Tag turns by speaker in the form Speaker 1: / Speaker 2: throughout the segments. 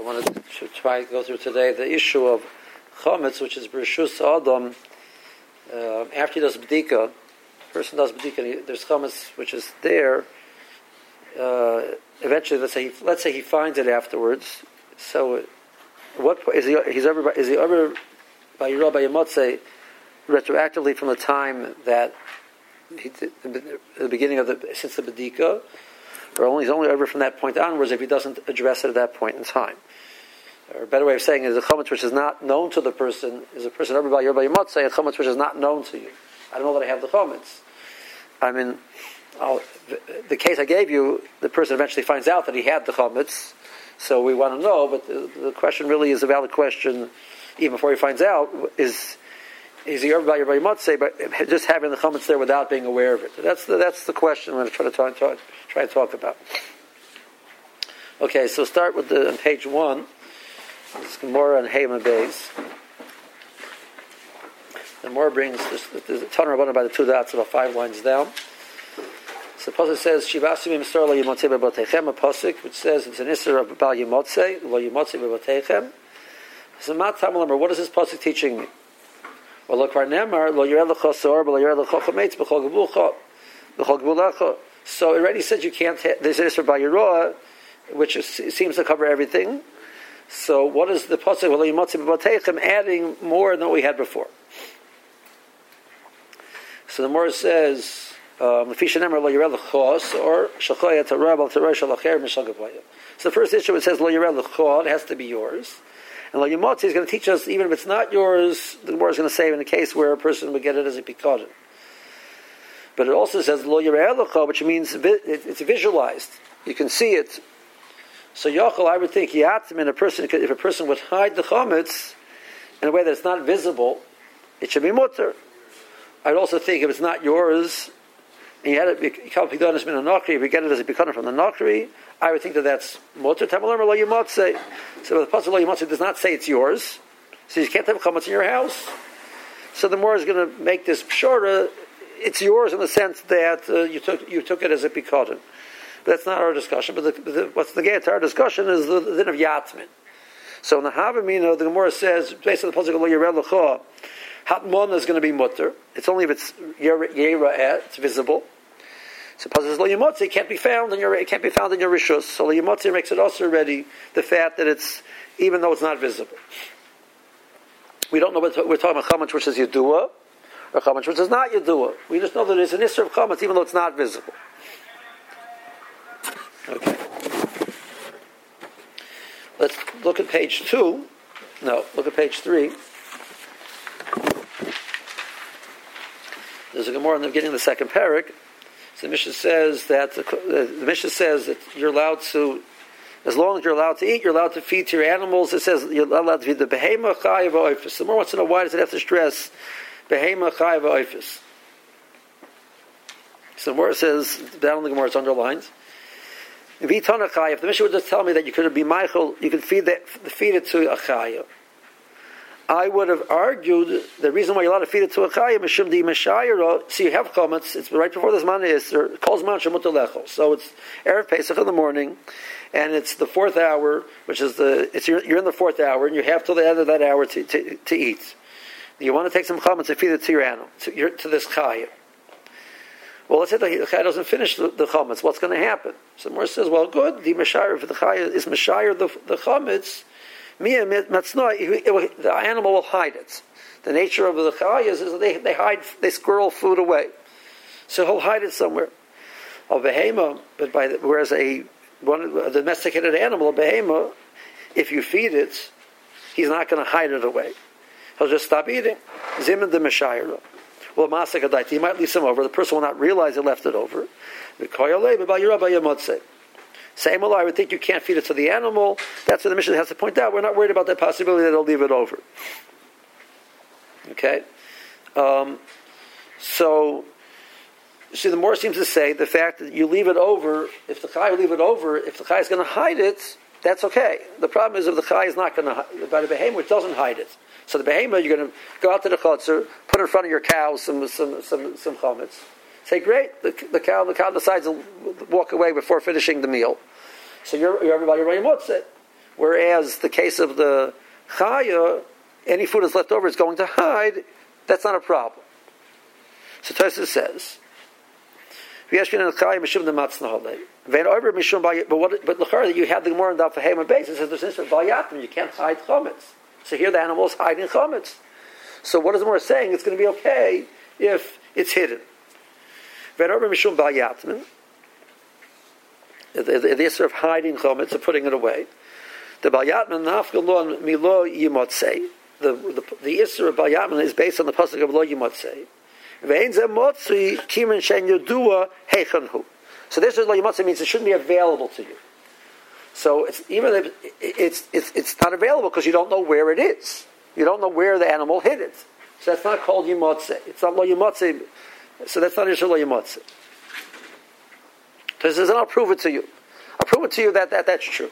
Speaker 1: I want to try to go through today the issue of chametz, which is brishus adam. Uh, after he does bdika, person does bdika, there's chametz which is there. Uh, eventually, let's say he, let's say he finds it afterwards. So, what is he? He's ever is he ever by Yerah by Yemotze retroactively from the time that he, the beginning of the since the bdika, or only he's only ever from that point onwards if he doesn't address it at that point in time. Or a better way of saying it is a chametz which is not known to the person is a person everybody everybody might say a chametz which is not known to you. I don't know that I have the chametz. I mean, I'll, the case I gave you, the person eventually finds out that he had the chametz, so we want to know. But the, the question really is a valid question, even before he finds out. Is is he everybody everybody might say, but just having the chametz there without being aware of it? That's the that's the question I'm going to try to talk, talk try to talk about. Okay, so start with the on page one. This Gemara and Hema Bays. The Gemara brings there's a ton of by the two dots about five lines down. So the pasuk says Shivasim Yimsar Lo Yimotzei Bebotechem a pasuk which says it's an isser of Bal Yimotzei Lo Yimotzei Bebotechem. So Mat Tamalamar, what is this pasuk teaching me? Lo Lo. So it already says you can't. Ha- there's an isser Bal Yeroah, which is, seems to cover everything. So what is the pasuk? Bebotechem adding more than what we had before. So the Morah says, um, So the first issue it says lo it has to be yours. And lo yimotzi is going to teach us even if it's not yours. The Gemara is going to say in a case where a person would get it as a pikadon. But it also says lo which means it's visualized. You can see it. So yochel, I would think yatzim a person if a person would hide the chametz in a way that it's not visible, it should be mutter. I'd also think if it's not yours, you had it, you call Pigdonis min Nokri, if you get it as a Pikonim from the Nokri, I would think that that's Motor Tamalam or Lo Yimotze. So the Pasuk Lo Yimotze does not say it's yours, so you can't have chametz in your house. So the more is going to make this Pshora, it's yours in the sense that uh, you, took, you took it as a Pikonim. But that's not our discussion. But the, the, what's the get to our discussion is the, din of Yatmin. So in the Havamina, the Gemara says, based on the Pasuk Lo Yirel L'cho, Hatmon is going to be mutter. It's only if it's Yera, eh, it's visible. So Pasuk Lo Yimotzi can't be found in your it can't be found in your rishus. So Lo makes it also already the fact that it's even though it's not visible. We don't know what we're talking about chametz which is yedua or chametz which is not yedua. We just know that it's an issue of chametz even though it's not visible. Okay. Let's look at page two. No, look at page three. There's a Gemara in the beginning of the second parak. So the Mishnah says that the, the Mishnah says that you're allowed to, as long as you're allowed to eat, you're allowed to feed to your animals. It says you're allowed to feed the behema chayiv oifis. The more wants to know why does it have to stress behema chayiv oifis? So more says down in the Gemara, it's underlined. If the Mishnah would just tell me that you could be Michael, you could feed that, feed it to a chayiv. I would have argued the reason why you're allowed to feed it to a chayim is shimdi meshayiro. So you have chametz. It's right before this man is calls man shemutalecho. So it's erev Pesach in the morning, and it's the fourth hour, which is the it's you're, you're in the fourth hour, and you have till the end of that hour to, to, to eat. You want to take some chametz and feed it to your animal, to, your, to this chayim. Well, let's say the chayim doesn't finish the, the chametz. What's going to happen? So says, well, good. The meshayir for the chayim is meshayir the the chametz the animal will hide it. The nature of the chayas is they, they hide, they squirrel food away. So he'll hide it somewhere. A behema, but by the, whereas a one a domesticated animal, a behema, if you feed it, he's not going to hide it away. He'll just stop eating. Zim the meshayra. Well, masak He might leave some over. The person will not realize he left it over. Same I would think you can't feed it to the animal. That's what the mission has to point out. We're not worried about that possibility that they'll leave it over. Okay? Um, so, see, the more seems to say the fact that you leave it over, if the chai leave it over, if the chai is going to hide it, that's okay. The problem is if the chai is not going to, by the behemoth, which doesn't hide it. So the behemoth, you're going to go out to the chutzner, put in front of your cow some, some, some, some. Say, great, the, the cow, the cow decides to walk away before finishing the meal. So you're, you're everybody, wants it. Whereas the case of the chaya, any food that's left over is going to hide. That's not a problem. So Tosis says, but what? But that you have the more on the Fahema basis. Says there's instant valyatim. You can't hide chametz. So here the animal is hiding chametz. So what is the more saying? It's going to be okay if it's hidden. mishum The, the, issue of hiding chametz, of putting it away. The balyatman nafgalon milo yimotzei. The the the of balyatman is based on the pasuk of lo yimotzei. So this is Layimatza means it shouldn't be available to you. So it's even if it's it's it's not available because you don't know where it is. You don't know where the animal hid it. So that's not called yimotze. It's not lo yimotze. So that's not issue lo yimotze. He says, and I'll prove it to you. I'll prove it to you that, that that's true.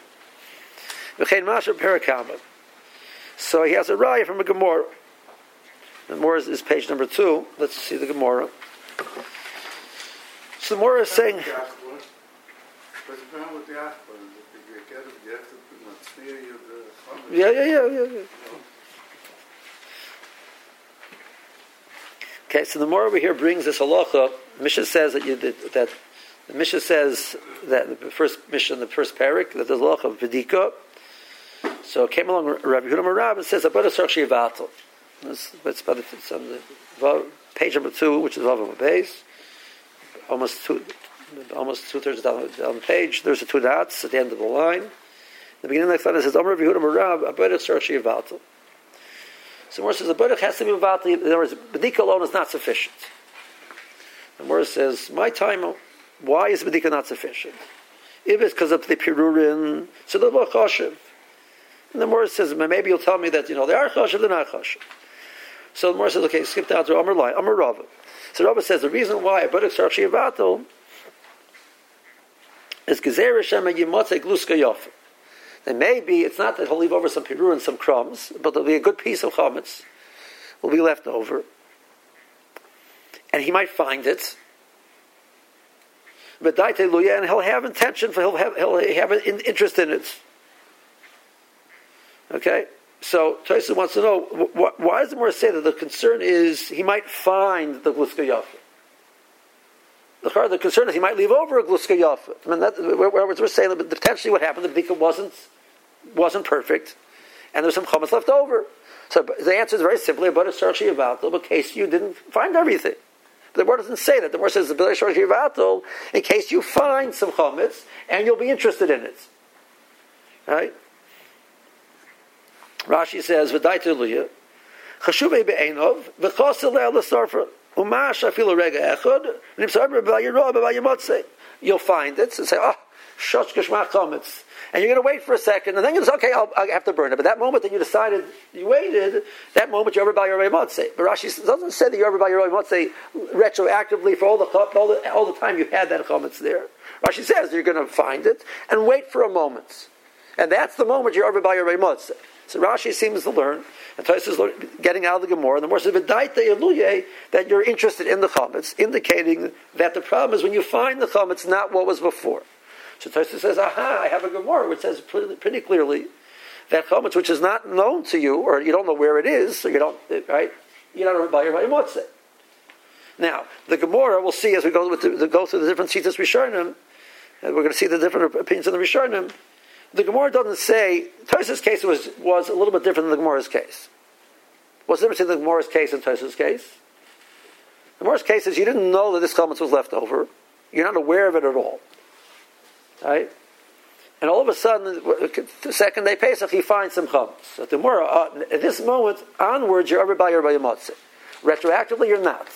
Speaker 1: So he has a raya from a Gemara. The Gemara is, is, page number two. Let's see the Gemara. So the Gemara is saying. Yeah, yeah, yeah, yeah. yeah. Okay, so the more over here brings this halacha. Mishnah says that you that, that the Mishnah says that the first Mishnah, the first parak, that there's a halacha of vedika. So came along Rabbi Huda Marab and says, "Abada sarchi vatal." It's, it's, about, it's on the page number two, which is Vav base. Almost two, almost two thirds down, down the page. There's the two dots at the end of the line. The beginning of the it says, "Amar Yehuda Marav Abayit Sarshi Yivatel." So Mor says the Baruch has to be Yivatel. In other words, Bedika alone is not sufficient. The Mor says, "My time, why is Bedika not sufficient? If it's because of the Pirurin, so the Choshev." And the Mor says, "Maybe you'll tell me that you know they are Choshev, they're not Choshev." So the Mor says, okay, skip down to Amar Lai, Amar Rava. So Rava says the reason why a Baruch Sarchi Avatel is Gezer Hashem Yimotze Gluska Yofa. Then maybe it's not that he'll leave over some piru and some crumbs, but there'll be a good piece of chametz will be left over, and he might find it. But and he'll have intention for he'll have he'll have an interest in it. Okay, so Tyson wants to know wh- why does the Morris say that the concern is he might find the gluska yafa? The, the concern is he might leave over a gluska yafa. I mean, that, we're saying that potentially what happened, the bika wasn't wasn't perfect, and there's some chametz left over. So the answer is very simply about a sarchi about the case you didn't find everything. The word doesn't say that. The word says in case you find some chametz and you'll be interested in it. Right? Rashi says, "V'daitu chashuvei be'enov, v'chosel le'el l'sarfa, umash afilu rega echad, v'nimsar b'vayirah b'vayimotzei." You'll find it and say, "Oh, shosh kashmach chametz." And you're going to wait for a second, and then you say, okay, I'll, I have to burn it. But that moment that you decided you waited, that moment you're over by your Motze. But Rashi doesn't say that you're over by your Motze retroactively for all the, all the, all the time you had that chametz there. Rashi says you're going to find it and wait for a moment. And that's the moment you're over by your Motze. So Rashi seems to learn, and Tosis is getting out of the Gemara, and the more says that you're interested in the chametz, indicating that the problem is when you find the chametz, not what was before. So Tosis says, aha, I have a Gemara which says pretty clearly that chametz which is not known to you, or you don't know where it is, so you don't, right? You're not by your Motze. Now, the Gemara, we'll see as we go, the, go through the different Shitas Rishonim, and we're going to see the different opinions of the Rishonim, the Gemara doesn't say Tosa's case was, was a little bit different than the Gemara's case. What's the difference between the Gemara's case and Tosa's case? The Gemara's case is you didn't know that this chametz was left over. You're not aware of it at all. Right? And all of a sudden, the second day Pesach, he finds some chametz. So Gemara, uh, at this moment onwards, you're everybody, everybody matzah. Retroactively, you're not.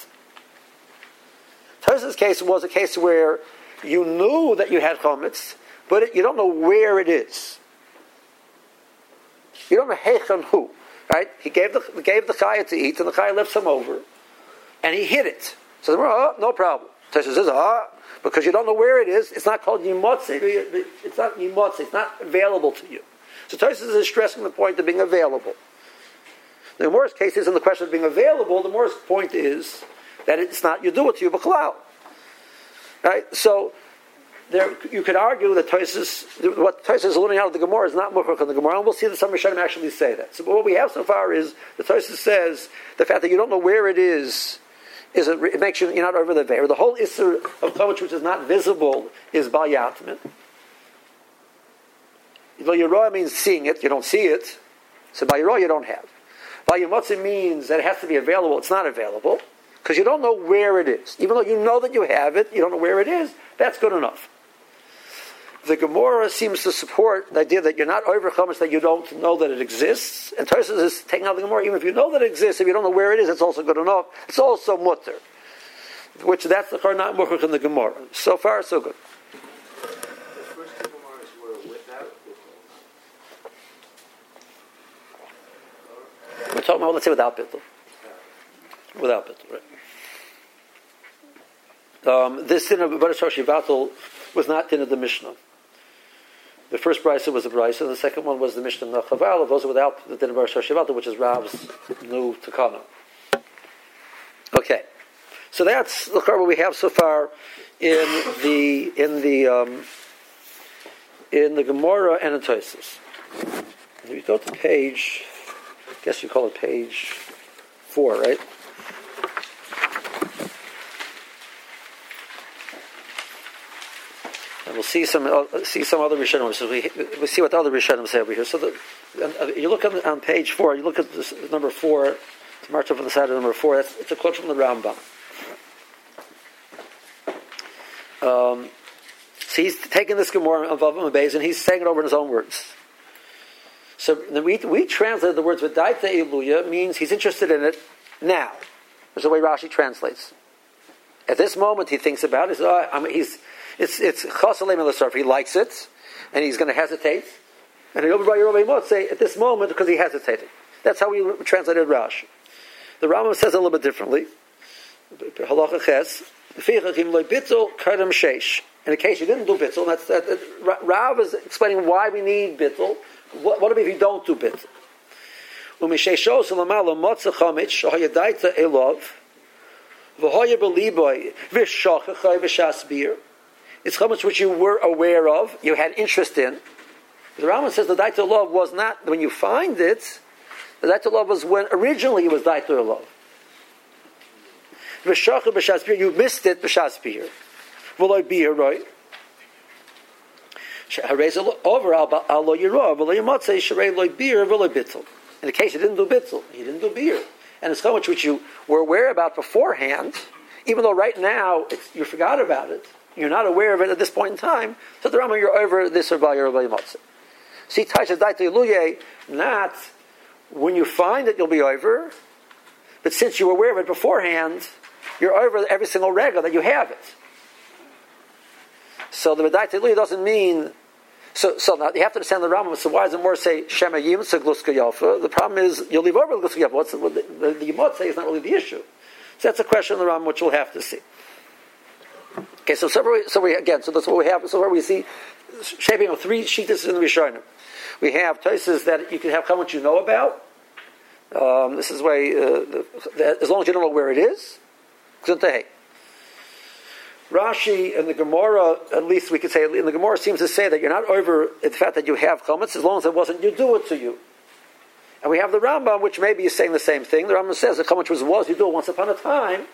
Speaker 1: Tosa's case was a case where you knew that you had chametz, but it, you don't know where it is. You don't know hechan who, right? He gave the gave the chaya to eat, and the chaya left some over, and he hid it. So the oh, no problem. Tesha says, ah, because you don't know where it is. It's not called yimotze. It's not yimotze. It's not available to you. So Tosfos is stressing the point of being available. The worst case is in the question of being available. The worst point is that it's not you do it to you, but Right. So there, you could argue that Tosis, what Tosis is learning out of the Gemara is not Mukhach on the Gemara, and we'll see that some Rishonim actually say that. So what we have so far is the Tosis says the fact that you don't know where it is is a, it makes you you're not over the veil. The whole issue of Chomach which is not visible is Bal Yatman. Vayirah means seeing it, you don't see it. So Vayirah you don't have. Vayimotzi means that it has to be available, it's not available. Because you don't know where it is. Even though you know that you have it, you don't know where it is, that's good enough. The Gemara seems to support the idea that you're not over that you don't know that it exists. And Tarsus is taking out the Gemara, even if you know that it exists, if you don't know where it is, it's also good enough. It's also mutter. Which that's the not Murchach in the Gemara. So far, so good. We're talking about, let's say, without bittul. Without bittul, right? Um, this din of Barash Vatal was not din of the Mishnah. The first brisa was the brisa, the second one was the Mishnah Nachaval. Those without the din of Vatal, which is Rav's new takana. Okay, so that's the what we have so far in the in the um, in the Gemara and Tosis. If you go to page I guess you call it page four, right? We'll see some uh, see some other Rishonim. So we we see what the other Rishonim say over here. So the, uh, you look on, on, page four. You look at this, number four. It's march up on the side of number four. That's, it's a quote from the Rambam. Um, so he's taking this Gemara of Avim and he's saying it over in his own words. So we, we translate the words "v'daita iluya" means he's interested in it now. That's the way Rashi translates. At this moment, he thinks about it. Oh, he's it's it's chasalem He likes it, and he's going to hesitate. And he'll say at this moment because he hesitated. That's how we translated Rashi. The Rambam says a little bit differently. Halacha ches. In the case you didn't do bittul, that's that, Rav is explaining why we need bittul what, what if you don't do bit? It's chametz which you were aware of, you had interest in. The Rambam says the daita love was not when you find it. The daita love was when originally it was daita love. Beer. You missed it v'shas beer. V'loy beer, right? In the case you didn't do bittul, you didn't do beer, and it's so much which you were aware about beforehand, even though right now you forgot about it, you're not aware of it at this point in time. So the Rambam, you're over this by your matzah. See, Taisha Daita not when you find it, you'll be over, but since you were aware of it beforehand, you're over every single regel that you have it. So the Medaita doesn't mean so, so now you have to understand the Rambam. So why does it more say Shema Yimtza Gluska Yafa? The problem is you'll leave over Gluska Yafa. What's the, the, the, the is not really the issue. So that's a question of the Rambam which we'll have to see. Okay, so so we, so we again, so that's what we have. So where we see shaping of three sheetas in the Rishonim. We have places that you can have how much you know about. Um, this is way uh, the, as long as you don't know where it is. Rashi and the Gemara, at least we could say, in the Gemara seems to say that you're not over the fact that you have chametz as long as it wasn't you do it to you. And we have the Rambam, which maybe is saying the same thing. The Rambam says the chametz was was you do it once upon a time.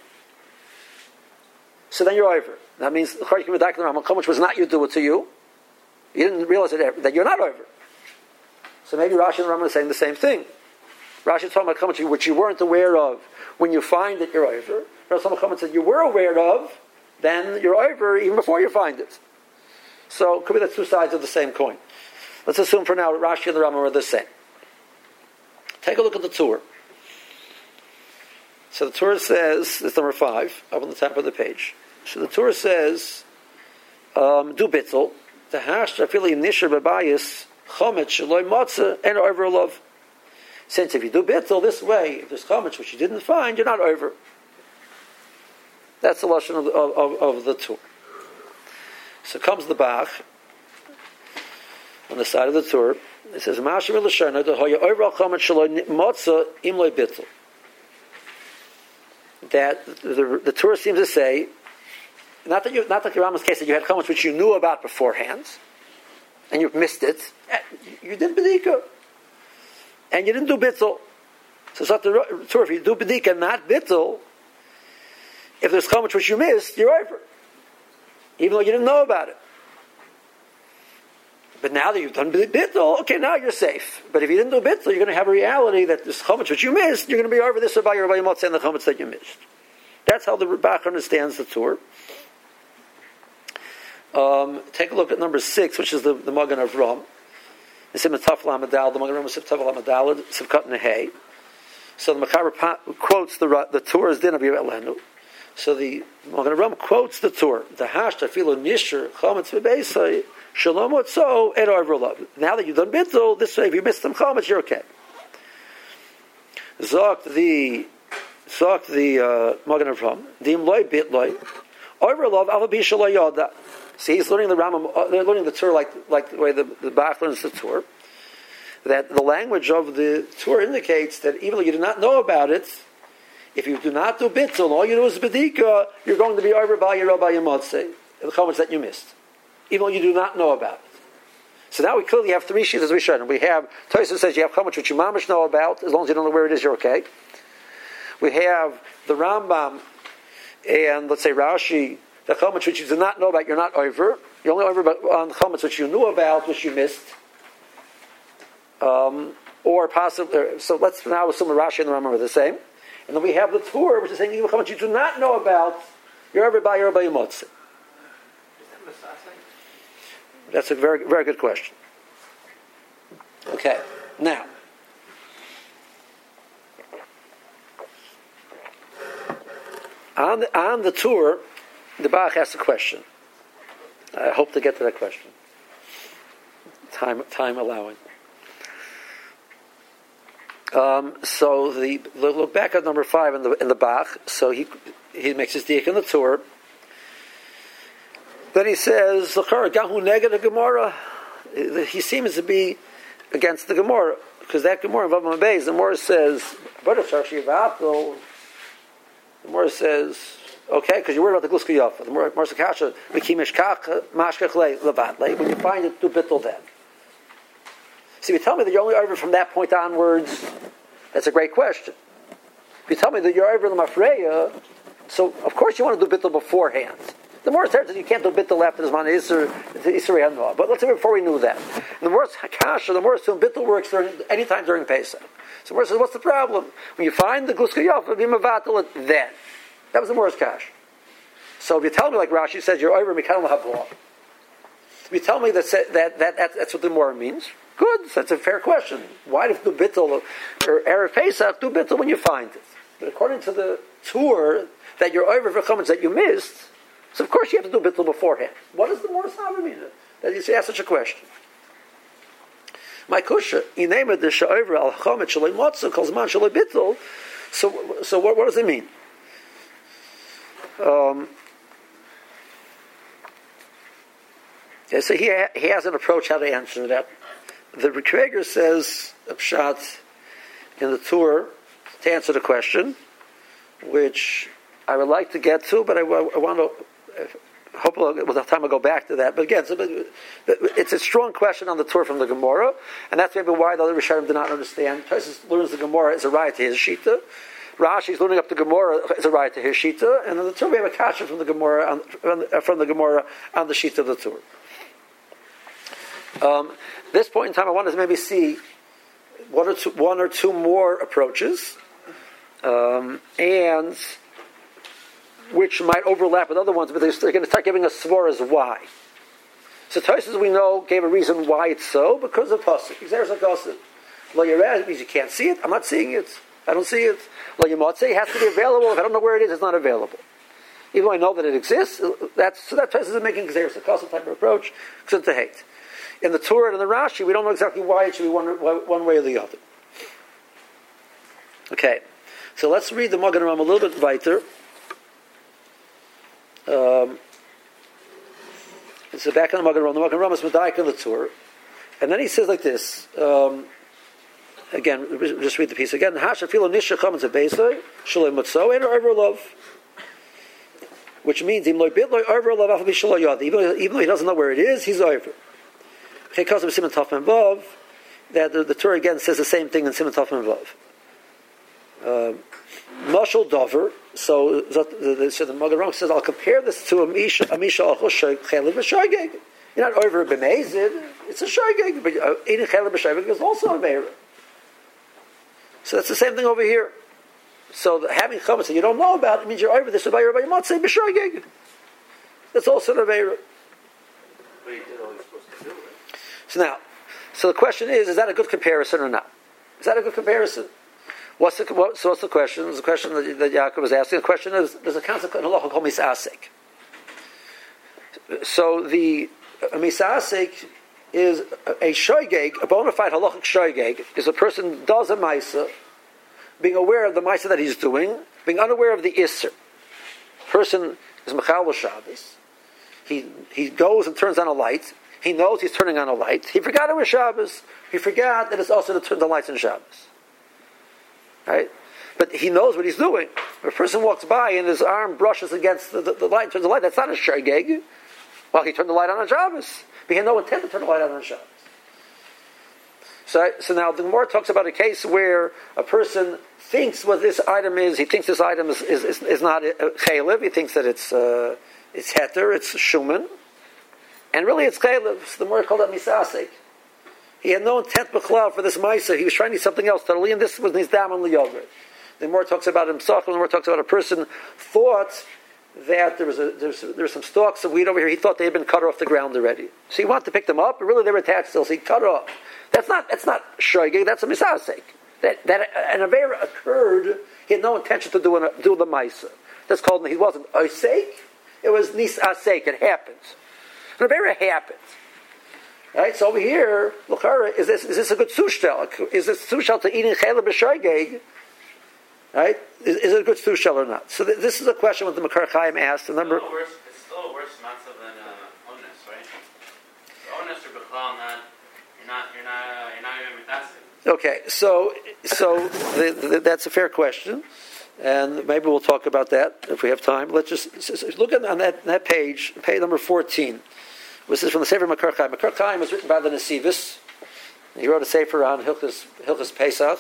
Speaker 1: So then you're over. That means chametz was not you do it to you. You didn't realize it, that you're not over. So maybe Rashi and Rambam are saying the same thing. Rashi is talking about chametz which you weren't aware of when you find that you're over. Rashi said you were aware of then you're over even before you find it. So it could be the two sides of the same coin. Let's assume for now Rashi and the Rambam are the same. Take a look at the Tur. So the Tur says, it's number five, up on the top of the page. So the Tur says, um, do bitzel, the hash afili nisher bebayis, chomet shaloi matzah, and over love. Since if you do bitzel this way, if there's chomet which you didn't find, you're not over. That's the lashon of, of, of, the Tur. So comes the Bach on the side of the Tur. It says, "Mashim elashana the hoya overall chomet shaloi motza imloy That the, the Torah seems to say not that you, not like Rambam's case that you had comments which you knew about beforehand, and you missed it. Uh, you did bedika, and you didn't do bitzel. So it's not the Tur. If you do bedika not bitzel, if there's chametz which you missed, you're over, even though you didn't know about it. But now that you've done bittul, okay, now you're safe. But if you didn't do bittul, you're going to have a reality that this chometz which you missed, you're going to be over this by your Yomot and the chometz that you missed. That's how the Bach understands the Tur. Um, take a look at number six, which is the, the of Ram. It's in Mataf Lamadal, the Magen of Ram is Mataf Lamadal. So the Machaber quotes the, the as din of Yerelenu. So the Magen Avraham quotes the Tur. The hash tafilo nisher chometz v'beisai Shalom Otso et Now that you've done bittul, this way, if you missed some chametz, you're okay. Zok the Zok the uh, Magen Avraham Dim loy bit loy Arvolav Avabi Yoda. See, he's learning the Rambam. Uh, they're learning the Torah like like the way the the Bach learns the Torah. That the language of the Torah indicates that even though you do not know about it, if you do not do bittul, all you do is bedika, you're going to be over by your rabbi Yamotze, the chametz that you missed even though you do not know about. So now we clearly have three sheets as we should. And we have Tosa says you have chametz which you mamish know about. As long as you don't know where it is, you're okay. We have the Rambam and let's say Rashi, the chametz which you do not know about, you're not over. You're only over on chametz which you knew about, which you missed. Um, or possibly, so let's now assume the Rashi and the Rambam are the same. And then we have the Torah, which is saying even chametz you do not know about, you're over by your Yomotze. That's a very, very good question. Okay, now. On the, on the Tur, the Bach asks a question. I hope to get to that question. Time, time allowing. Um, so the look back at number five in the in the Bach. So he he makes his diak in the Tur. Then he says, Gahu negative Gemara. He seems to be against the Gemara because that Gemara of Abba Beis, the Gemara says, the Gemara says, okay, because you're worried about the Gluska Yafa. The Gemara says, Kasha, Mikimishkach, Mashkach Levat. When you find it, do bittul then. See, if you tell me that you're only over from that point onwards, that's a great question. If you tell me that you're over the Mafreya, so of course you want to do bittul beforehand. The more says you can't do bittul after this man Isser Isser But let's say before we knew that. The more kasha, the more assume bittul works during any time during Pesach. So the says, what's the problem? When you find the gluska yofa, you mavatal it then. That was the Morris cash. So if you tell me, like Rashi says, you're over mikal lahablah. If you tell me that, that, that, that that's what the more means, good. That's a fair question. Why do do bittul or erev Pesach do bittul when you find it? But according to the Tur that you're over for comments that you missed, so of course you have to do bittul beforehand. What does the Morris Hava mean that you ask such a question? My kusha, inema the sha'over al chomet shalei motzu calls man shalei bittul. So, so what, what does it mean? Um, yeah, so he, he has an approach how to answer that. The Rekreger says, Pshat, in the Tur, to answer the question, which I would like to get to, but I, I want to hopefully with the time I'll go back to that. But again, it's a strong question on the Tur from the Gemara, and that's maybe why the other Rishonim did not understand. Tosis learns the Gemara as a right to his shita. Rashi's learning up the Gemara as a right to his shita, and in the Tur we have a kasha from the Gemara on, from the Gemara on the shita of the Tur. Um, this point in time, I wanted to maybe see one or two, one or two more approaches, um, and which might overlap with other ones, but they're, going to start giving us svaras why. So Tosis, we know, gave a reason why it's so, because of Pasuk. There's a gossip. Lo Yered means you can't see it. I'm not seeing it. I don't see it. Lo Yemotze has to be available. If I don't know where it is, it's not available. Even though I know that it exists, uh, that's, so that Tosis is making Xeris a type of approach, because to hate. In the Torah and the Rashi, we don't know exactly why it should be one, one way or the other. Okay, so let's read the Magen Avraham a little bit weiter. Um, so back on the Magen Avraham, the Magen Avraham is Medaik on the Tur, and then he says like this. Um, again, just read the piece again. Hasha filo nisha comes a beisay shalem mutzo and over love. which means even though, he doesn't know where it is, he's over. Because of Simon Tafman Vav, that the, the Torah again says the same thing in Simon Tafman Vav. Uh, Mashal Dover, so the, so the Magen says, I'll compare this to a Misha al Chelev B'Shageg. You're not over b'mezid, it's a Shageg, but uh, eating Chelev B'Shageg is also a Meir. So that's the same thing over here. So the, having chametz that you don't know about it means you're over this about your say b'shogeg. That's also an avera. So now, so the question is: Is that a good comparison or not? Is that a good comparison? What's the what, so what's the question? The question that, that Yaakov was asking. The question is: There's a concept in Allah called misasek. So the misasek is a shoygeg, a bona fide halachic shoygeg, is a person does a ma'isa being aware of the Maisa that he's doing, being unaware of the Isser. Person is Mechal Shabbos. He, he goes and turns on a light. He knows he's turning on a light. He forgot it was Shabbos. He forgot that it's also to turn the lights on Shabbos. Right? But he knows what he's doing. If a person walks by and his arm brushes against the, the, the light, turns the light, that's not a shageg. Well, he turned the light on on Shabbos. But he had no intent to turn the light on on Shabbos. So, so now the Gemara talks about a case where a person thinks what this item is. He thinks this item is, is, is, is not chaylev. He thinks that it's uh, it's heter, it's shuman, and really it's chaylev. So the Gemara called that misasek. He had no intent b'chlav for this ma'isa. He was trying to do something else totally, and this was his dam on the The Gemara talks about himself. The more talks about a person thought that there was a, there's, there's some stalks of wheat over here. He thought they had been cut off the ground already. So he wanted to pick them up, but really they were attached still. So he cut off. That's not that's not shoygig. That's a misasek. That that an avera occurred. He had no intention to do an, do the ma'isa. That's called. He wasn't oisek. It was nisasek. It happens. An avera happens. Right. So over here, luchara, is this is this a good sushtel? Is this sushtel to eating chayla b'shoygeg? Right? Is, is, it a good sushtel or not? So th- this is a question that the Makor Chaim asked. A number.
Speaker 2: It's still a worse, it's still a worse matzah than uh, onus, right? The onus or b'chlal not you're not, you're not, uh, you're not even
Speaker 1: Okay, so so the, the, that's a fair question, and maybe we'll talk about that if we have time. Let's just look at on that, that page, page number fourteen. This is from the Sefer Makor Chaim. Makor Chaim was written by the Nesivos. He wrote a sefer on Hilchas, Hilchas Pesach.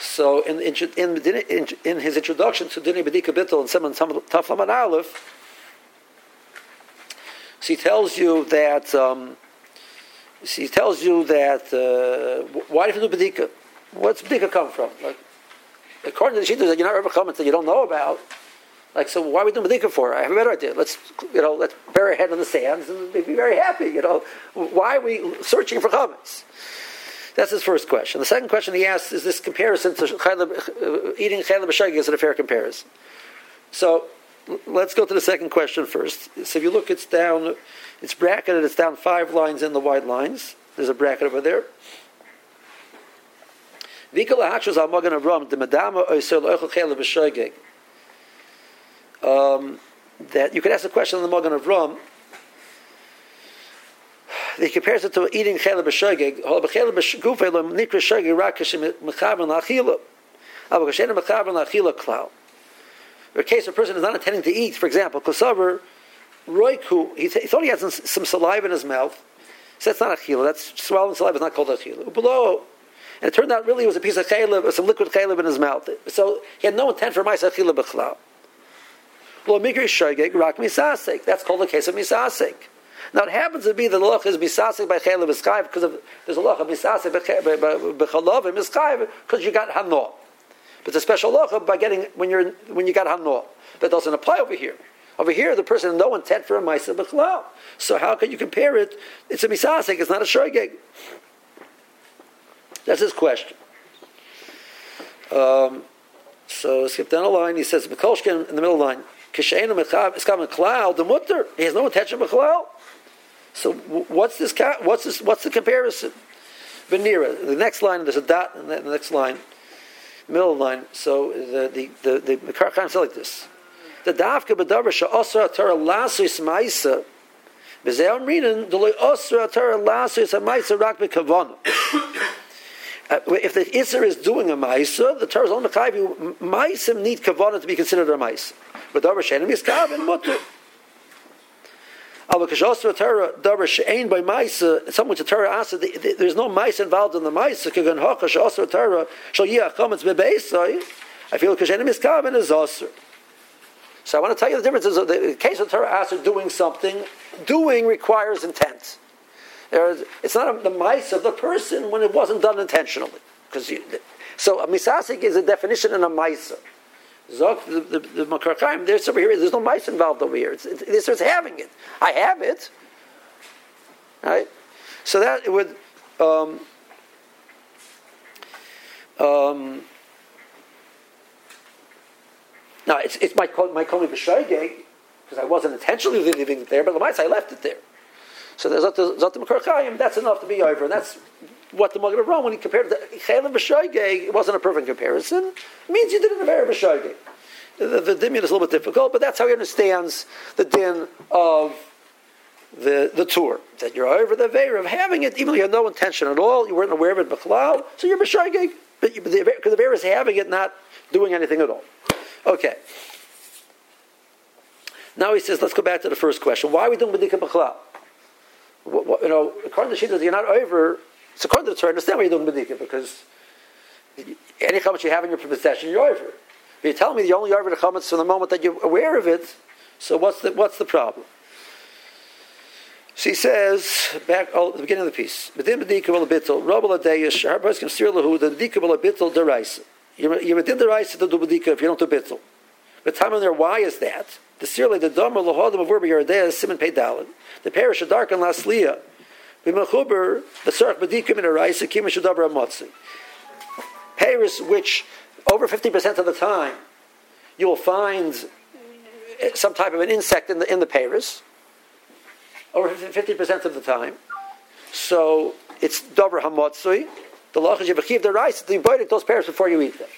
Speaker 1: So in, in, in, in, his introduction to Dini Bedika Bittel and Simon Taflaman Aleph, so he tells you that um, he tells you that uh, why do you do bedika? What's bedika come from? Like, according to the shittas you're not ever coming that you don't know about. Like, so why are we doing bedika for? I have a better idea. Let's, you know, let's bury our head in the sands and be very happy. You know, why are we searching for comments? That's his first question. The second question he asks is this comparison to uh, eating chayla b'shagi is it a fair comparison? So let's go to the second question first. So if you look, it's down it's bracketed, it's down five lines in the white lines. There's a bracket over there. Um, that you could ask the question on the Magen Avraham. He compares it to eating chela b'shogeg. B'gufay lo nikra shogeg rak kashim mechaber la'achila. Aber kashen mechaber la'achila klal. In case a person is not intending to eat, for example, kosaver Roiku, he, th- he thought he had some, some, saliva in his mouth. Said it's not achila. That's swallowing saliva is not called achila. Below, and it turned out really it was a piece of chaylev, some liquid chaylev in his mouth. So he had no intent for ma'is achila b'chlal. Shogeg rak misasek. That's called the case of misasik. Now it happens to be that the loch is misasik by chaylev iskayv because of, there's a loch of misasek b'chalav and miskayv because you got hanor. But it's a special loch by getting when you're when you got hanor. That doesn't apply over here. Over here, the person has no intent for a Maisa B'chlal. So how can you compare it? It's a misasik. it's not a Shoigeg. That's his question. Um, so skip down a line. He says, Mikolshkin in the middle line, Kishainu coming cloud, the mutter. He has no intention of B'chlal. So what's this? What's this? What's the comparison? Venera. The next line, there's a dot in the next line, middle line. So the the the, the, the like this the dafka bedavar she'asra Torah lasis ma'isa. B'zeh amrinin d'loy asra Torah lasis ha'ma'isa rak b'kavana. Uh, if the Isser is doing a Maisa, the Torah is only Ma'isa need Kavana to be considered a Maisa. But davar she'enim miskaven ah, mutter. Aber kashosra Torah davar she'ein by ma'isa, someone to Torah answer, there's no mice involved in the ma'isa, kagan hocha shosra Torah, shal yiyah chametz bebeisai, I feel kashenim ah, miskaven is osr. So I want to tell you the differences of the case of Torah answer doing something. Doing requires intent. It's not a, the mice of the person when it wasn't done intentionally. Because so a misasik is a definition in a mice. Zok the the, the there's over here. There's no mice involved over here. It's, it's, it's having it. I have it. Right. So that would. Um, um, now it's it's my my koli b'shoigeg because I wasn't intentionally leaving there, but the mice I left it there. So there's zot the That's enough to be over. And that's what the Magen Avraham when he compared the chelim b'shoigeg. It wasn't a perfect comparison. It means you did it in a very b'shoigeg. The, the, the is a little bit difficult, but that's how he understands the din of the, the Tur. That you're over the veir of having it, even though you had no intention at all, you weren't aware of it, b'chlal, so you're b'shoigeg. Because the, the veir is having it, not doing anything at all. Okay. Now he says, let's go back to the first question. Why are we doing Badika B'chlal? You know, according to the you're not over. So according to the Torah, understand why you're doing Badika, because any chametz you have in your possession, you're over. But you're telling me you're only over the chametz from the moment that you're aware of it, so what's the, what's the problem? So he says, back oh, at the beginning of the piece, B'dim Badika B'la Bittel, Rabbi Ladeyish, Harbos Kim Sir Lahu, the Badika B'la Bittel Deraisa. You're, the rights to do Badika if you don't do Bittel. But time on there, why is that? The Sirle, the Dom, Lahodim of Urba Yeridea, Simon Peidalin. The parish of Dark and Laslia. B'mechuber, the Sarach Badikim in a rice, a Kim Shadabra Motzi. Paris, which over 50% of the time you will find some type of an insect in the, in the Paris, over 50% of the time. So it's Dabra Hamotzui. The you have the rice, you boil those pears before you eat them.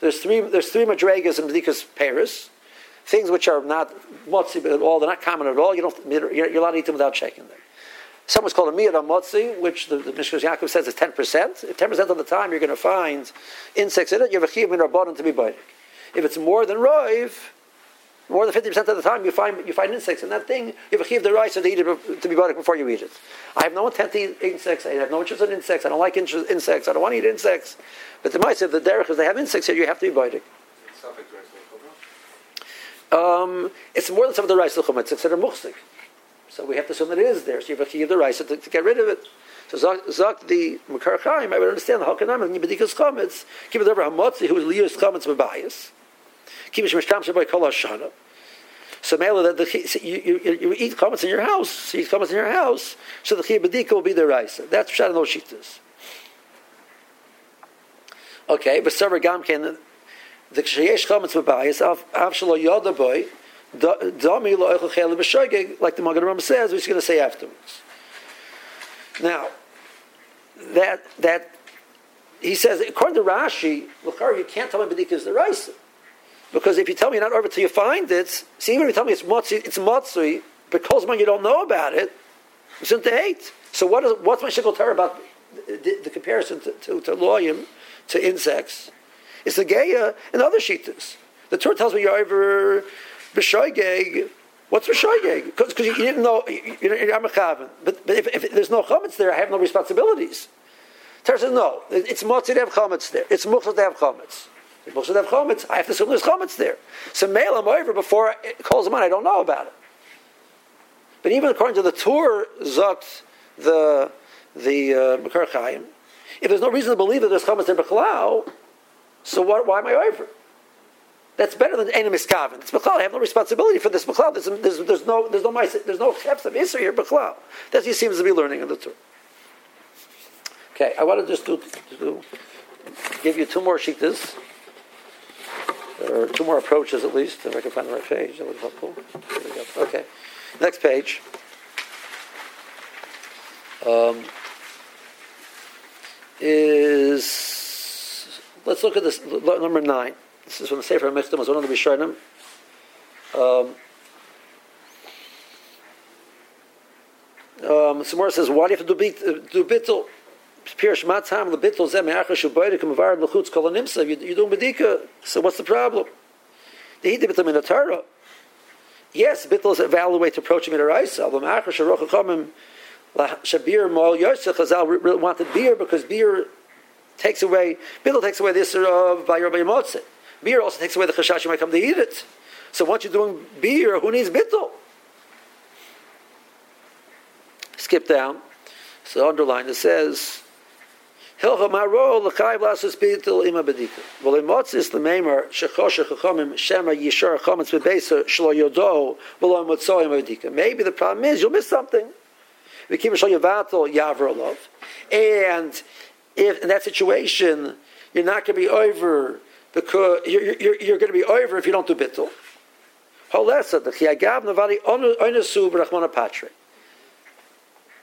Speaker 1: There's three, there's three madregas in Bedikas Paris, things which are not motzi at all, they're not common at all. You don't, you're allowed to eat them without checking them. Some is called a miyad motzi, which the, the Mishkas Yaakov says is 10%. If 10% of the time you're going to find insects in it, you have a chiyuv min rabbanon to be biting. If it's more than roiv, more than 50% of the time you find, you find insects in that thing, you have a chiyuv the rice to eat it to be biting before you eat it. I have no intent to eat insects. I have no interest in insects. I don't like insects. I don't want to eat insects. But the mice, if the derech is they have insects here, you have to be biting. Um, it's more than some of the rice l'chumetz. It's considered muchsik. So we have to assume that it is there. So you have to give the rice to, to, get rid of it. So zok the makar chaim, I would understand the halkanam and yibedikas chametz. Keep it over hamotzi who is liyus chametz b'bayis. Keep it shmishtam shaboy kol hashana. So mele that the you, you, you eat chametz in your house. So you eat chametz in your house. So the chiyah will be the rice. That's pshat and shitas. Okay, but Sarah Gamken the ksheyesh chametz b'bayis av av shelo like the Magen Avraham says, which he's going to say afterwards. Now, that that he says according to Rashi, you can't tell me B'dika is the rice. Because if you tell me you're not over till you find it, see, even if you tell me it's motzi, it's motzui, because man you don't know about it, it's into hate. So what is what's my shikol Torah about the, the, comparison to, to, to loyim, to insects? It's the Geya and other Shitas. The Torah tells me you're over B'shoigeg. What's B'shoigeg? Because you, didn't know, you, you, I'm a Chavan. But, but if, if, there's no Chametz there, I have no responsibilities. Torah says, no, it's Motzit to have Chametz there. It's Muchot to have Chametz. If to have Chametz, I have to assume there's Chametz there. So Mail, I'm over before it calls him on, I don't know about it. But even according to the Torah, Zot, the, the uh, Makor Chaim, if there's no reason to believe that there's Chametz there, B'chlau, so what, why am I over? That's better than any miskaven. It's b'chlal. I have no responsibility for this b'chlal. There's, there's, there's, no there's no there's no chefs of isser here b'chlal. That he seems to be learning in the Torah. Okay, I want to just do, do give you two more shitas, or two more approaches at least. If I can find the right page, that would be helpful. Okay, next page. Um, is Let's look at this number nine. This is from the Sefer Michtam, was one of the Bisharnim. Um, um, some more says, why do you have to do, bit, uh, do bittul? Pirish matzam the bittul zeh me'achar shubaydik mevarid l'chutz kol nimsa. You're doing bedika, so what's the problem? The Hidi Bittul Torah. Yes, Bittul is a valid way to approach him in a Raisa. L'machar Sharoch Chachamim Shabir Mol Yosef Chazal wanted beer because beer takes away, Bittul takes away the Isra of Bayar Bayamotzeh. Beer also takes away the Chashash you might come to eat it. So once you're doing beer, who needs Bittul? Skip down. So underline it says. Maybe the problem is you'll miss something. V'kim shlo yavatel yaver love. And if in that situation you're not going to be over because you're, you're, you're going to be over if you don't do bittul.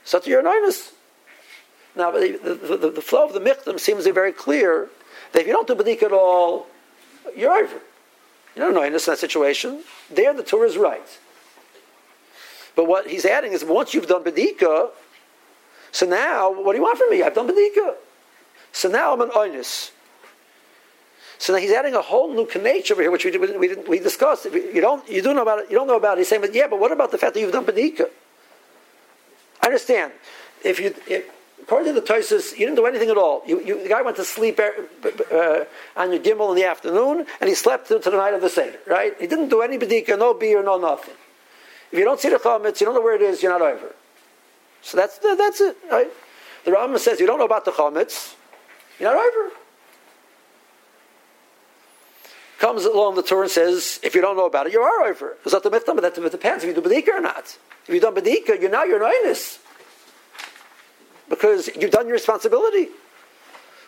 Speaker 1: So you're an onus. Now, the, the, the, flow of the Michtam seems to be very clear that if you don't do badik at all, you're over. You don't know in that situation. There, the Torah is right. But what he's adding is once you've done badika, so now what do you want from me? I've done badika. So now I'm an onus. So now he's adding a whole new nature over here, which we, we, we, we discussed. You don't, you do know about it. You don't know about it. He's saying, but yeah, but what about the fact that you've done badika? I understand. If you, if, according to the Tosis, you didn't do anything at all. You, you, the guy went to sleep uh, uh, on your gimbal in the afternoon, and he slept to the night of the Seder, right? He didn't do any bedika, no beer, no nothing. If you don't see the chametz, you don't know where it is, you're not over. So that's, that's it, right? The Rambam says you don't know about the chametz, you're not over. Comes along the Torah and says, if you don't know about it, you are over. It's not the myth, but that depends if you do bedika or not. If you don't bedika, you're now you're an because you've done your responsibility.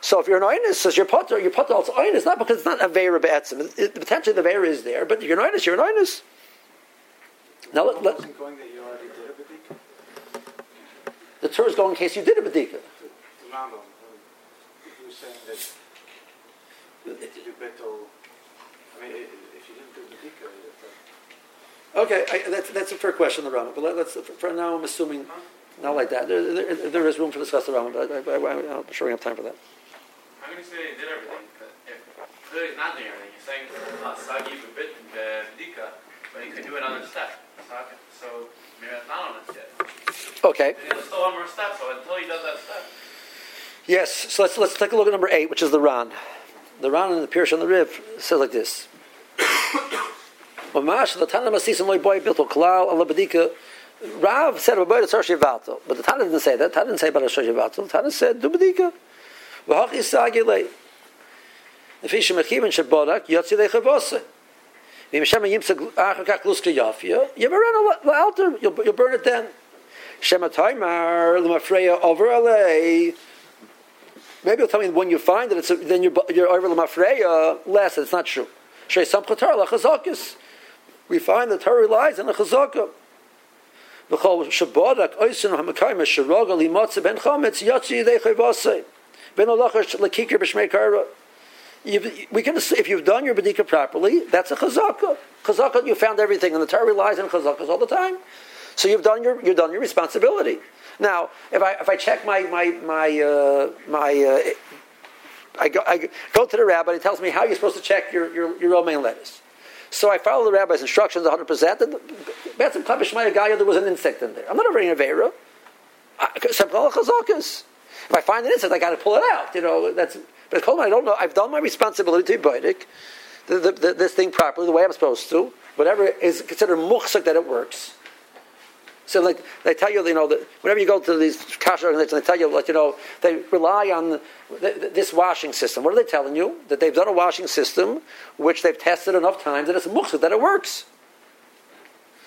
Speaker 1: So if you're an oinus, says your potter, your potter also oinus, not because it's not a vera be'etzim. Potentially the vera is there, but you're an oinus, you're an oinus. Now let, let, the Torah is going in case you did a bedika.
Speaker 3: The Rambam, um, he was saying that you need to betel. I mean, if you didn't do bedika,
Speaker 1: Okay, I, that's, that's a fair question, the Rambam. But let, us for now, I'm assuming. Not like that. There, there, there is room for discuss the Rambam, but I, am sure we have time for that.
Speaker 2: How can you say he did everything? If clearly he's not doing everything. You're saying uh, Sagi bit Bidika, but he could do another step. So maybe that's not on it yet.
Speaker 1: Okay.
Speaker 2: There's still one more step, so until he does that step.
Speaker 1: Yes, so let's, let's take a look at number eight, which is the Ran. The Ran in the Pirush on the Rif says like this. Mamash, the Tanam Asisim Loi Boy Bilto Kalal Allah Badika Rav said a Tzor Shivato, but the Tana didn't say that. Tana didn't say about Tzor Shivato. The Tana said, do Badika. V'hach Yisagilei. If Shabodak, Yotzi the you'll, burn it then. Shema Taimar, over Alei. Maybe you'll tell me when you find it, it's a, then you're, you're over L'mafreya, less, it's not true. We find the Torah relies on the Chazakah. We can, if you've done your bedika properly, that's a chazaka. Chazaka, you found everything, and the Torah relies on chazakas all the time. So you've done your you've done your responsibility. Now, if I if I check my my my uh, my uh, I go I go to the rabbi, he tells me how you're supposed to check your your, your romaine lettuce. So I follow the rabbi's instructions 100%, and Betzim Kabishmaya Gaya, there was an insect in there. I'm not over in Avera. If I find an insect, I got to pull it out. You know, that's. But I don't know. I've done my responsibility to be Baidik, this thing properly, the way I'm supposed to. Whatever is considered muchsak that it works. So, like they tell you, you know, that whenever you go to these cash organizations, they tell you, like, you know, they rely on this washing system. What are they telling you? That they've done a washing system which they've tested enough times that it's muksuk, that it works.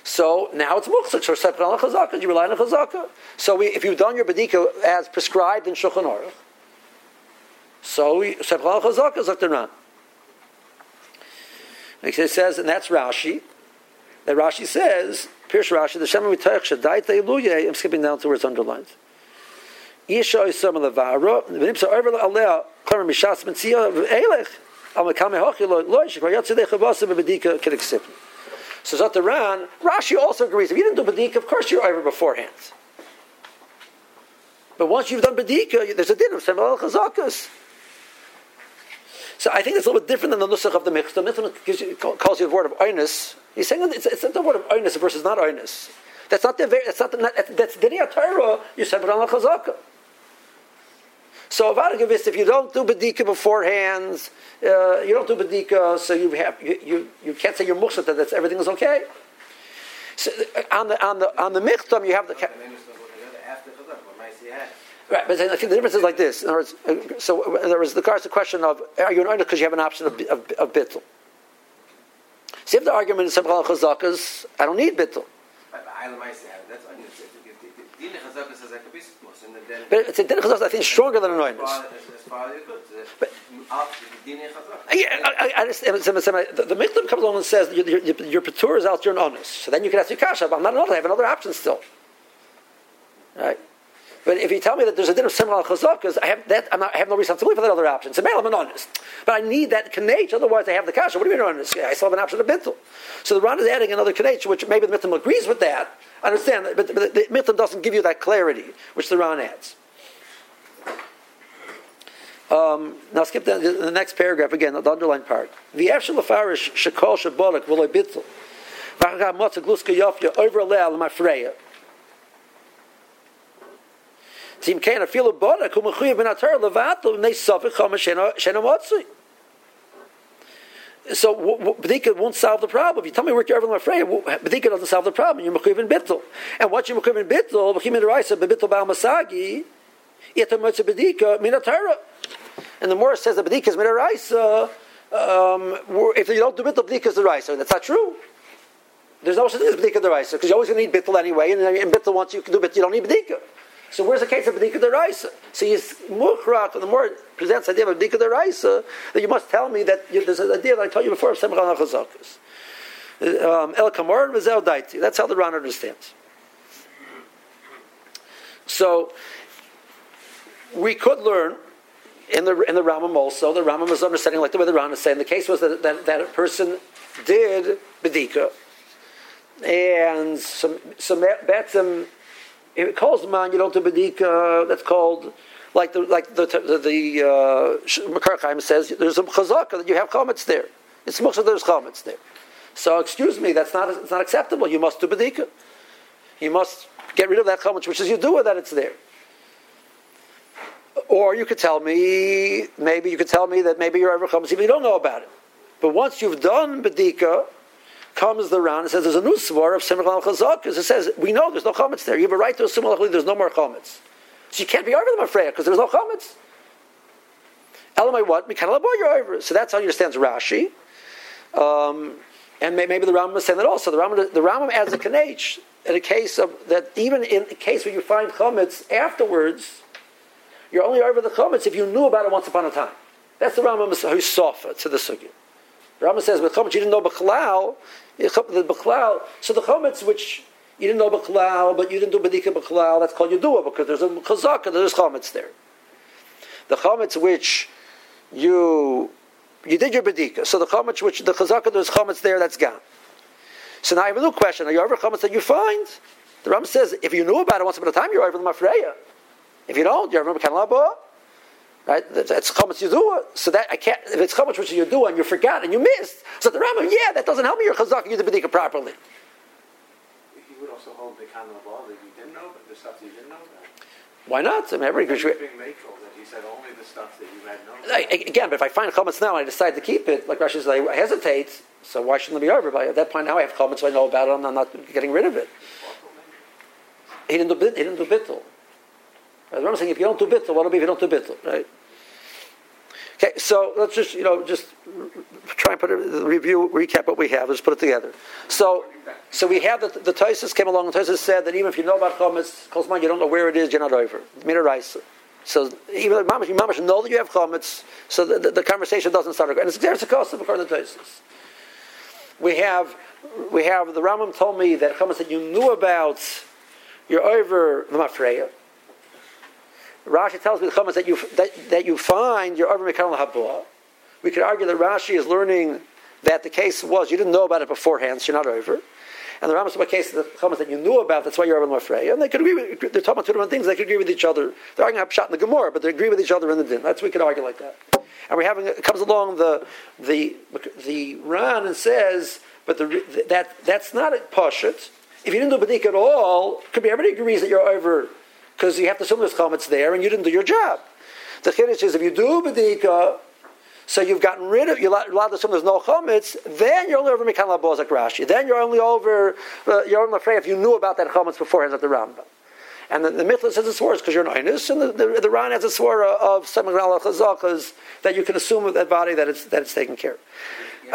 Speaker 1: So now it's muksuk. So sepkan chazaka, you rely on chazaka. So we, if you've done your bedika as prescribed in Shulchan Aruch, so sepkan chazaka is like. It says, and that's Rashi. That Rashi says Pirsh Rashi, the Shema Mitoich Shadaita Iluye, I'm skipping down to where it's underlined. Isha Isam Levara, V'nimsa Over Alea, Klamar Mishas Metzia Elech, Al Mekame Hochi Lo Lo Yishik, Vayat Tzedech Avasa Bebedika Kedek Sipni. So Zot Ran, Rashi also agrees, if you didn't do Bedika, of course you're over beforehand. But once you've done Bedika, there's a din of Semal Chazakas. So I think it's a little bit different than the nusach of the Michta. The Michta calls you the word of oinus. He's saying it's, it's the word of onus versus not oinus. That's not the that's not the that's the Torah. You said it on the chazaka. So Avadagavis, if you don't do bedika beforehand, uh, you don't do bedika, so you have you, you, you can't say you're muksat that that's everything is okay. So uh, on the on the on the michtam you have the. Right, but I think the difference is like this. In other words, uh, so there was the question of are you an owner because you have an option of, of, of. See if the argument is Semchal Chazakas, I don't need bittul. But it's a din chazak, I think, stronger than an. But, yeah, I, I. The, the comes along and says your, your, your patur is out, you're an onus. So then you can ask your kasha, but I'm not an onus, I have another option still. Right? But if you tell me that there's a din of similar chazakas, I have that. Not, i have no responsibility for that other option. So I'm an honest, but I need that kanech. Otherwise, I have the kasha. What do you mean honest? I still have an option of bintul. So the Ran is adding another kanech, which maybe the Michtam agrees with that. I understand, but, but the Michtam doesn't give you that clarity, which the Ron adds. Um, now skip down to the next paragraph again, the underlined part. The Efshel Farish Shekol Shabolak Aleh Al Tim Kain a feel bodak kum khuy ben atar levatl ne safik kham shena shena matzui. So Bedika won't solve the problem. If you tell me where you're ever afraid, Bedika doesn't solve the problem. You're Mechuv in Bittel. And what you're Mechuv in Bittel, Bechim in Raisa, Bebittel Baal Masagi, Ita Motza Bedika, Minatara. And the Morris says that Bedika is Minaraisa. Um, if you don't do Bittel, Bedika is the Raisa. And That's not true. There's no such thing as Bedika the Raisa, because you're always going to need Bittel anyway, and, and Bittel, once you do Bittel, you don't need Bedika. So where's the case of B'dika Deraisa? So he's muchrak, the more presents the idea of B'dika Deraisa, that you must tell me that you, there's an idea that I told you before of Semchal HaChazakas. Um, El Kamor V'zel Daiti. That's how the Ran understands. So we could learn in the in the Ramam also. The Ramam is understanding like the way the Ran is saying. The case was that that, that a person did bedika, and some some betzim if it calls the man, you don't do bedika. That's called like the like the the, the uh, says. There's a chazaka that you have comments there. It's much there's comments there. So excuse me, that's not it's not acceptable. You must do bedika. You must get rid of that comment, which is you do that it's there. Or you could tell me, maybe you could tell me that maybe you're ever chametz, even you don't know about it. But once you've done bedika, comes the and says there's a new svar of Simcha al because it says we know there's no chametz there. You have a right to assume there's no more chametz, so you can't be over them afraid because there's no chametz. Elamai what? you're over. So that's how he understands Rashi. Um, and maybe the Rambam is saying that also. The Rambam, the Rambam adds a kanech in a case of that even in a case where you find chametz afterwards, you're only over the chametz if you knew about it once upon a time. That's the Rambam who's sofa to the sugya. The Rambam says with chametz you didn't know the Bechlal, so the Chometz, which you didn't know Bechlal, but you didn't do Bedika Bechlal, that's called Yudua, because there's a Chazaka, there's Chometz there. The Chometz which you you did your Bedika, so the Chometz which the Chazaka, there's Chometz there, that's gone. So now I have a new question. Are you ever Chometz that you find? The Ram says, if you knew about it once upon a time, you're over the Mafreya. If you don't, you're over Kanalabah. Right? That's chametz yudua. So that I can't. If it's chametz which you do and you forgot and you missed, so the Rambam, yeah, that doesn't help me. You're chazak. You did the properly.
Speaker 3: He would also hold the of law that you didn't know, but the stuff that you didn't know. About.
Speaker 1: Why not? I mean, every
Speaker 3: big that he said only the stuff that you had known.
Speaker 1: Again, but if I find chametz now and I decide to keep it, like Rashi says, I hesitate. So why shouldn't it be over? But at that point, now I have chametz, so I know about it. And I'm not getting rid of it. He didn't do he didn't do bittul. Rambam saying if you don't do bittul, what'll be if you don't do bittul, right? Okay, so let's just you know just try and put a review recap what we have. Let's put it together. So, so we have the the Tosis came along. The Tosis said that even if you know about chametz, chametz, you don't know where it is, you're not over. Minaraisa. So even mamash, you mamash know that you have chametz, so the, the, the, conversation doesn't start. And it's there's a cost of according to Tosis. We have we have the Rambam told me that chametz that you knew about, you're over the mafreya. Rashi tells me the that you that, that you find your over mekal habua. We could argue that Rashi is learning that the case was you didn't know about it beforehand, so you're not over. And the Rambam said, case the chametz that you knew about, that's why you're over Mafrei. And they could agree with, they're talking about two different things, they could agree with each other. They're arguing about shot in the Gemara, but they agree with each other in the din. That's we could argue like that. and we're having it comes along the the the Ran and says, but the that that's not a pashut. If you didn't do badika at all, could be everybody agrees that you're over because you have to assume there's comments there and you didn't do your job. The chiddush is if you do badika, so you've gotten rid of, you're allowed to assume there's no chametz, then you're only over Mikan Labozak Rashi. Then you're only over, uh, you're only afraid if you knew about that chametz beforehand at the Rambam. And the, the Mithla says it's worse because you're an Inus, and the, the, the Ran has a swara of Semagal Chazakas that you can assume with that body that it's, that it's taken care of.
Speaker 4: You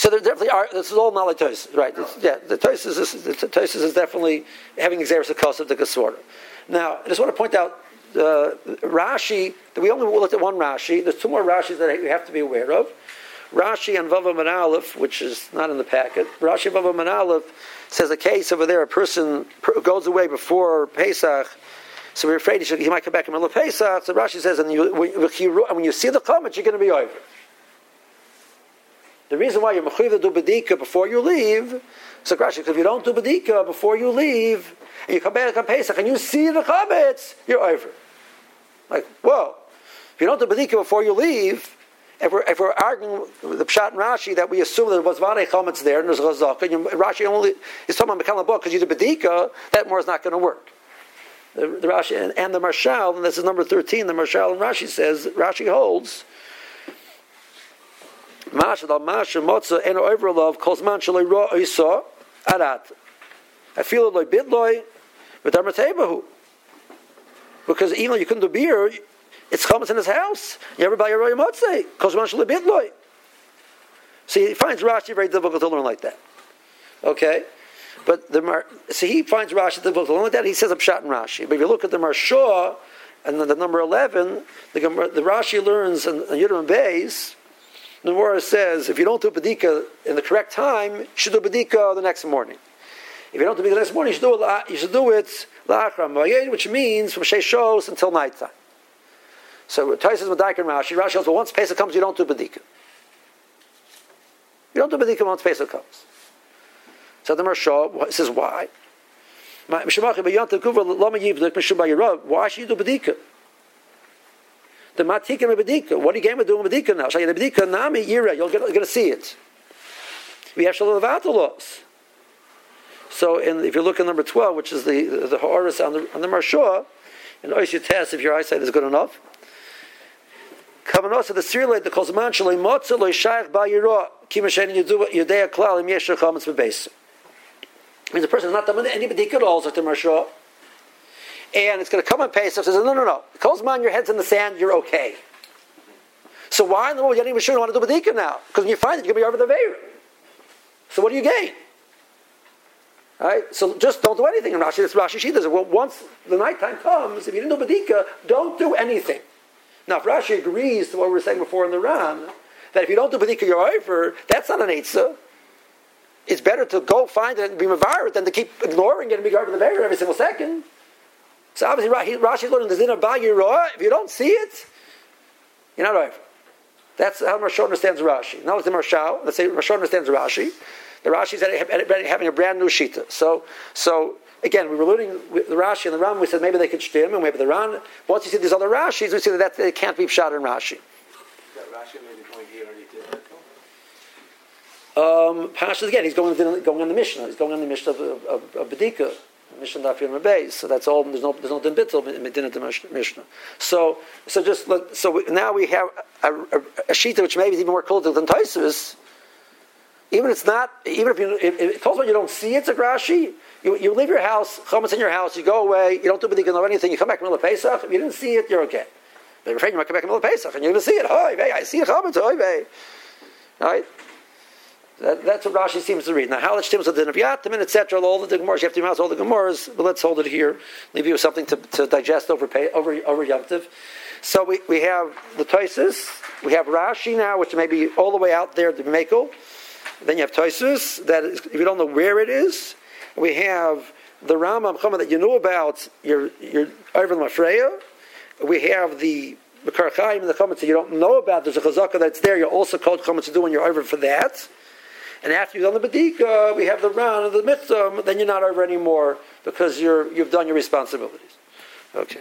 Speaker 1: So there definitely are. This is all knowledge Tosis, right? It's- yeah, the Tosis is the Tosis is definitely having exeris of the Gesora. Now, I just want to point out uh, Rashi. We only looked at one Rashi. There's two more Rashis that you have to be aware of. Rashi and Vava Man which is not in the packet. Rashi and Vava says a case over there. A person goes away before Pesach. So we're afraid he, should, he might come back in the middle of Pesach. So Rashi says, and, you, when, you, when you see the comment, you're going to be over. The reason why you're mechuyev to do bedika before you leave, so Rashi, because if you don't do bedika before you leave, and you come back on Pesach and you see the chametz, you're over. Like, whoa! If you don't do bedika before you leave, if we're, if we're arguing with the Pshat and Rashi that we assume that there was vane chametz there and there's chazaka, and Rashi only is talking about Mekal book because you did bedika, that more is not going to work. The, the Rashi and, and the Marshal, and this is number thirteen. The Marshal and Rashi says Rashi holds Masha dal Masha Motza Eno Overlove calls Man Isa Arat. I feel it like Bidloi with Armatebahu. Because even you couldn't do beer, it's chametz in his house. You ever buy a Roy Motze? Calls Man Bidloi. So he finds Rashi very difficult to learn like that. Okay? But the Mar- so he finds Rashi difficult to learn like that. He says a pshat in Rashi. But if you look at the Marshaw and then the number eleven, the, Gemara- the Rashi learns in, in Yudam Beis. The Gemara says if you don't do badika in the correct time, you should do badika the next morning. If you don't do badika the next morning, you should do it. You should do it which means from sheishos until nighttime. So Taisus and Rashi. Rashi says, well, once Pesach comes, you don't do badika. You don't do badika once Pesach comes. So the Marshaw says, why? Why should you do badika? The matika bedika. What are you going to do with bedika now? The bedika nami yira? You're going to see it. We have shalavata laws. So, in, if you look at number twelve, which is the the, the on the on the Marshaw, and test if your eyesight is good enough. Kavanos of the Sirle the Kozman Shalei Motza Loi Shaykh Ba Yira Kimashen Yudea Klal Im Yesher Chametz Bebeis. Means the person is not done any bedika at all, the Marshaw and it's going to come on Pesach. Says, no, no, no. Kozman, your head's in the sand, you're okay. So why in the world sure you want to do Badika now? Because when you find it, you're going to be over the Veir. So what do you gain? All right? So just don't do anything in Rashi. This Rashi does it. Well, once the nighttime comes, if you didn't do Badika, don't do anything. Now, if Rashi agrees to what we were saying before in the Ran, that if you don't do Badika, you're over, that's not an Eitzah. It's better to go find it and be Mavar than to keep ignoring it and be over the Veir every single second. So obviously, Ra- he- Rashi learning the din of Bagirah. If you don't see it, you're not over. That's how Marshaw understands Rashi. Not like the Marshaw. Let's say Marshaw understands Rashi. The Rashi is having a brand new shita. So, so again, we were learning the Rashi and the Ram. We said maybe they could stim, and maybe the Ram. Once you see these other Rashis, we see that, that it can't be shot in Rashi.
Speaker 3: That Rashi maybe going here already did that though.
Speaker 1: Um, Pashas again, he's going, going on the Mishnah. He's going on the Mishnah of, of, of Bedika, Mishnah Daf Yom. So that's all. There's no there's no din bittul in Medina to Mishnah. So so just let, so we, now we have a, a, a shita which maybe is even more cultural than Taisus. Even if it's not, even if you if, if it tells you you don't see it's a Rashi. You, you leave your house, chametz in your house, you go away, you don't do Bedika or anything, you come back in the middle of Pesach, if you didn't see it, you're okay. You're afraid you might come back in the middle of Pesach and you're going to see it. Hi, vey, I see chametz, hi, vey. Right? That, that's what Rashi seems to read. Now, Halach Tim's the din of Yatim, etc. All the Gemaras, you have to memorize all the Gemaras, but let's hold it here. Leave you with something to, to digest over, over, over Yom. So we, we have the Toisus, we have Rashi now, which may be all the way out there to Mako. Then you have Toisus, that is, if you don't know where it is, we have the Rambam Chama that you know about, your your the Mafreya. We have the Makor Chaim and the Chametz that you don't know about. There's a chazaka that's there. You're also called Chametz to do when you're over for that. And after you've done the bedika, we have the round of the mitzvah, then you're not over anymore because you're, you've done your responsibilities. Okay.